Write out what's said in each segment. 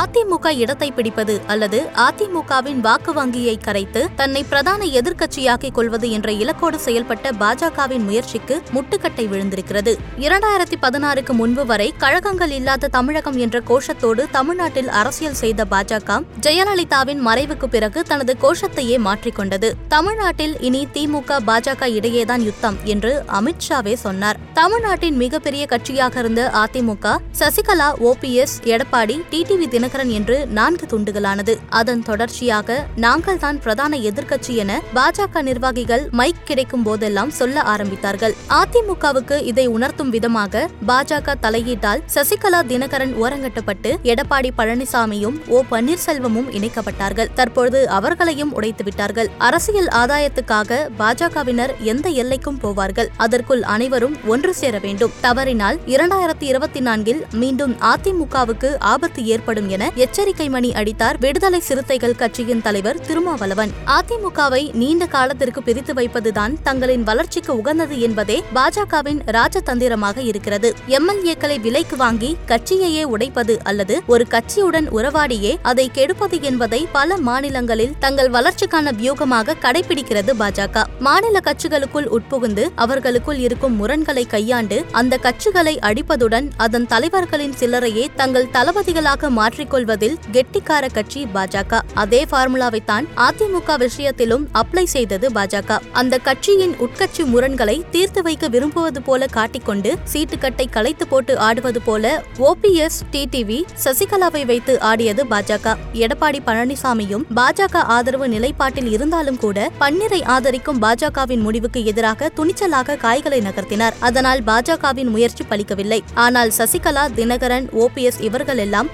அதிமுக இடத்தை பிடிப்பது அல்லது அதிமுகவின் வாக்கு வங்கியை கரைத்து தன்னை பிரதான எதிர்க்கட்சியாக்கிக் கொள்வது என்ற இலக்கோடு செயல்பட்ட பாஜகவின் முயற்சிக்கு முட்டுக்கட்டை விழுந்திருக்கிறது. இரண்டாயிரத்தி பதினாறுக்கு முன்பு வரை கழகங்கள் இல்லாத தமிழகம் என்ற கோஷத்தோடு தமிழ்நாட்டில் அரசியல் செய்த பாஜக ஜெயலலிதாவின் மறைவுக்கு பிறகு தனது கோஷத்தையே மாற்றிக்கொண்டது தமிழ்நாட்டில் இனி திமுக பாஜக இடையேதான் யுத்தம் என்று அமித்ஷாவே சொன்னார். தமிழ்நாட்டின் மிகப்பெரிய கட்சியாக இருந்த அதிமுக சசிகலா ஓபிஎஸ் எடப்பாடி டிடிவி தினகரன் என்று நான்கு துண்டுகளானது. அதன் தொடர்ச்சியாக நாங்கள் தான் பிரதான எதிர்க்கட்சி என பாஜக நிர்வாகிகள் மைக் கிடைக்கும் போதெல்லாம் சொல்ல ஆரம்பித்தார்கள். அதிமுகவுக்கு இதை உணர்த்தும் விதமாக பாஜக தலையீட்டால் சசிகலா தினகரன் ஓரங்கட்டப்பட்டு எடப்பாடி பழனிசாமியும் ஓ பன்னீர்செல்வமும் இணைக்கப்பட்டார்கள். தற்பொழுது அவர்களையும் உடைத்துவிட்டார்கள் அரசியல் ஆதாயத்துக்காக பாஜகவினர் எந்த எல்லைக்கும் போவார்கள். அதற்குள் அனைவரும் ஒன்று சேர வேண்டும். தவறினால் இரண்டாயிரத்தி இருபத்தி நான்கில் மீண்டும் அதிமுகவுக்கு ஆபத்து ஏற்படும் என எச்சரிக்கை மணி அடித்தார் விடுதலை சிறுத்தைகள் கட்சியின் தலைவர் திருமாவளவன். அதிமுகவை நீண்ட காலத்திற்கு பிரித்து வைப்பதுதான் தங்களின் வளர்ச்சிக்கு உகந்தது என்பதே பாஜகவின் ராஜதந்திரமாக இருக்கிறது. எம்எல்ஏக்களை விலைக்கு வாங்கி கட்சியையே உடைப்பது அல்லது ஒரு கட்சியுடன் உறவாடியே அதை கெடுப்பது என்பதை பல மாநிலங்களில் தங்கள் வளர்ச்சிக்கான வியூகமாக கடைபிடிக்கிறது பாஜக. மாநில கட்சிகளுக்குள் உட்புகுந்து அவர்களுக்குள் இருக்கும் முரண்களை கையாண்டு அந்த கட்சிகளை அடிப்பதுடன் அதன் தலைவர்களின் சிலரையே தங்கள் தளபதிகளாக மாற்றி மாற்றிக்கொள்வதில் கெட்டிக்கார கட்சி பாஜக. அதே பார்முலாவைத்தான் அதிமுக விஷயத்திலும் அப்ளை செய்தது பாஜக. அந்த கட்சியின் உட்கட்சி முரண்களை தீர்த்து வைக்க விரும்புவது போல காட்டிக்கொண்டு சீட்டுக்கட்டை களைத்து போட்டு ஆடுவது போல ஓபிஎஸ் டிடிவி சசிகலாவை வைத்து ஆடியது பாஜக. எடப்பாடி பழனிசாமியும் பாஜக ஆதரவு நிலைப்பாட்டில் இருந்தாலும் கூட பன்னீரை ஆதரிக்கும் பாஜகவின் முடிவுக்கு எதிராக துணிச்சலாக காய்களை நகர்த்தினார். அதனால் பாஜகவின் முயற்சி பலிக்கவில்லை. ஆனால் சசிகலா தினகரன் ஓபிஎஸ் இவர்கள் எல்லாம்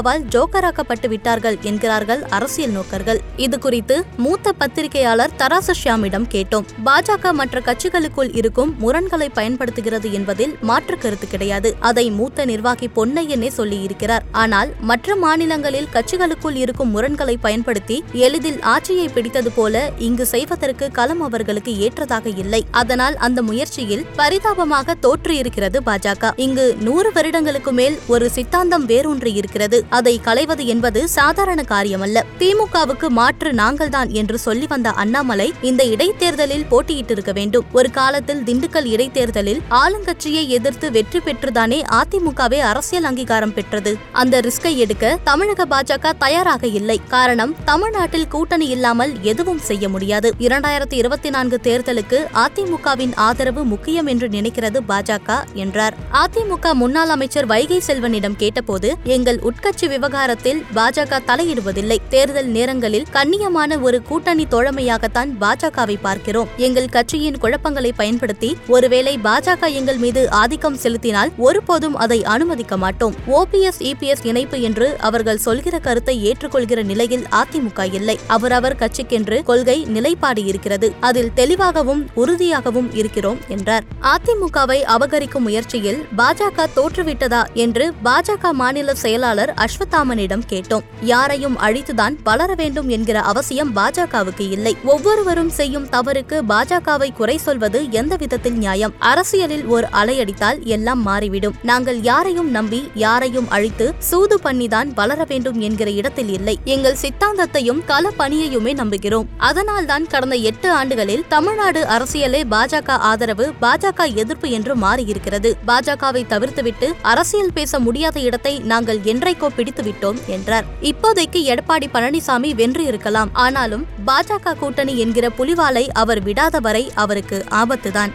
சினிமாவால் ஜோக்கராக்கப்பட்டு விட்டார்கள் என்கிறார்கள் அரசியல் நோக்கர்கள். இது குறித்து மூத்த பத்திரிகையாளர் தராசு ஷியாமிடம் கேட்டோம். பாஜக மற்ற கட்சிகளுக்குள் இருக்கும் முரண்களை பயன்படுத்துகிறது என்பதில் மாற்று கருத்து கிடையாது. அதை மூத்த நிர்வாகி பொன்னையனே சொல்லியிருக்கிறார். ஆனால் மற்ற மாநிலங்களில் கட்சிகளுக்குள் இருக்கும் முரண்களை பயன்படுத்தி எளிதில் ஆட்சியை பிடித்தது போல இங்கு செய்வதற்கு களம் அவர்களுக்கு ஏற்றதாக இல்லை. அதனால் அந்த முயற்சியில் பரிதாபமாக தோற்றியிருக்கிறது பாஜக. இங்கு நூறு வருடங்களுக்கு மேல் ஒரு சித்தாந்தம் வேரூன்றி இருக்கிறது அதை களைவது என்பது சாதாரண காரியமல்ல. திமுகவுக்கு மாற்று நாங்கள்தான் என்று சொல்லி வந்த அண்ணாமலை இந்த இடைத்தேர்தலில் போட்டியிட்டிருக்க வேண்டும். ஒரு காலத்தில் திண்டுக்கல் இடைத்தேர்தலில் ஆளுங்கட்சியை எதிர்த்து வெற்றி பெற்றுதானே அதிமுகவே அரசியல் அங்கீகாரம் பெற்றது. அந்த ரிஸ்கை எடுக்க தமிழக பாஜக தயாராக இல்லை. காரணம் தமிழ்நாட்டில் கூட்டணி இல்லாமல் எதுவும் செய்ய முடியாது. இரண்டாயிரத்தி இருபத்தி நான்கு தேர்தலுக்கு அதிமுகவின் ஆதரவு முக்கியம் என்று நினைக்கிறது பாஜக என்றார். அதிமுக முன்னாள் அமைச்சர் வைகை செல்வனிடம் கேட்டபோது எங்கள் உட்கட்சி விவகாரத்தில் பாஜக தலையிடுவதில்லை. தேர்தல் நேரங்களில் கண்ணியமான ஒரு கூட்டணி தோழமையாகத்தான் பாஜகவை பார்க்கிறோம். எங்கள் கட்சியின் குழப்பங்களை பயன்படுத்தி ஒருவேளை பாஜக எங்கள் மீது ஆதிக்கம் செலுத்தினால் ஒருபோதும் அதை அனுமதிக்க மாட்டோம். ஓபிஎஸ் இபிஎஸ் இணைப்பு என்று அவர்கள் சொல்கிற கருத்தை ஏற்றுக்கொள்கிற நிலையில் அதிமுக இல்லை. அவரவர் கட்சிக்கென்று கொள்கை நிலைப்பாடு இருக்கிறது. அதில் தெளிவாகவும் உறுதியாகவும் இருக்கிறோம் என்றார். அதிமுகவை அபகரிக்கும் முயற்சியில் பாஜக தோற்றுவிட்டதா என்று பாஜக மாநில செயலாளர் அஸ்வத்தாமனிடம் கேட்டோம். யாரையும் அழித்துதான் வளர வேண்டும் என்கிற அவசியம் பாஜகவுக்கு இல்லை. ஒவ்வொருவரும் செய்யும் தவறுக்கு பாஜகவை குறை சொல்வது எந்த விதத்தில் நியாயம்? அரசியலில் ஒரு அலையடித்தால் எல்லாம் மாறிவிடும். நாங்கள் யாரையும் நம்பி யாரையும் அழித்து சூது பண்ணிதான் வளர வேண்டும் என்கிற இடத்தில் இல்லை. எங்கள் சித்தாந்தத்தையும் கள பணியையுமே நம்புகிறோம். அதனால்தான் கடந்த எட்டு ஆண்டுகளில் தமிழ்நாடு அரசியலே பாஜக ஆதரவு பாஜக எதிர்ப்பு என்று மாறியிருக்கிறது. பாஜகவை தவிர்த்துவிட்டு அரசியல் பேச முடியாத இடத்தை நாங்கள் என்றைக்கோ பிடித்து விட்டோம் என்றார். இப்போதைக்கு எடப்பாடி பழனிசாமி வென்று இருக்கலாம். ஆனாலும் பாஜக கூட்டணி என்கிற புலிவாலை அவர் விடாத வரை அவருக்கு ஆபத்துதான்.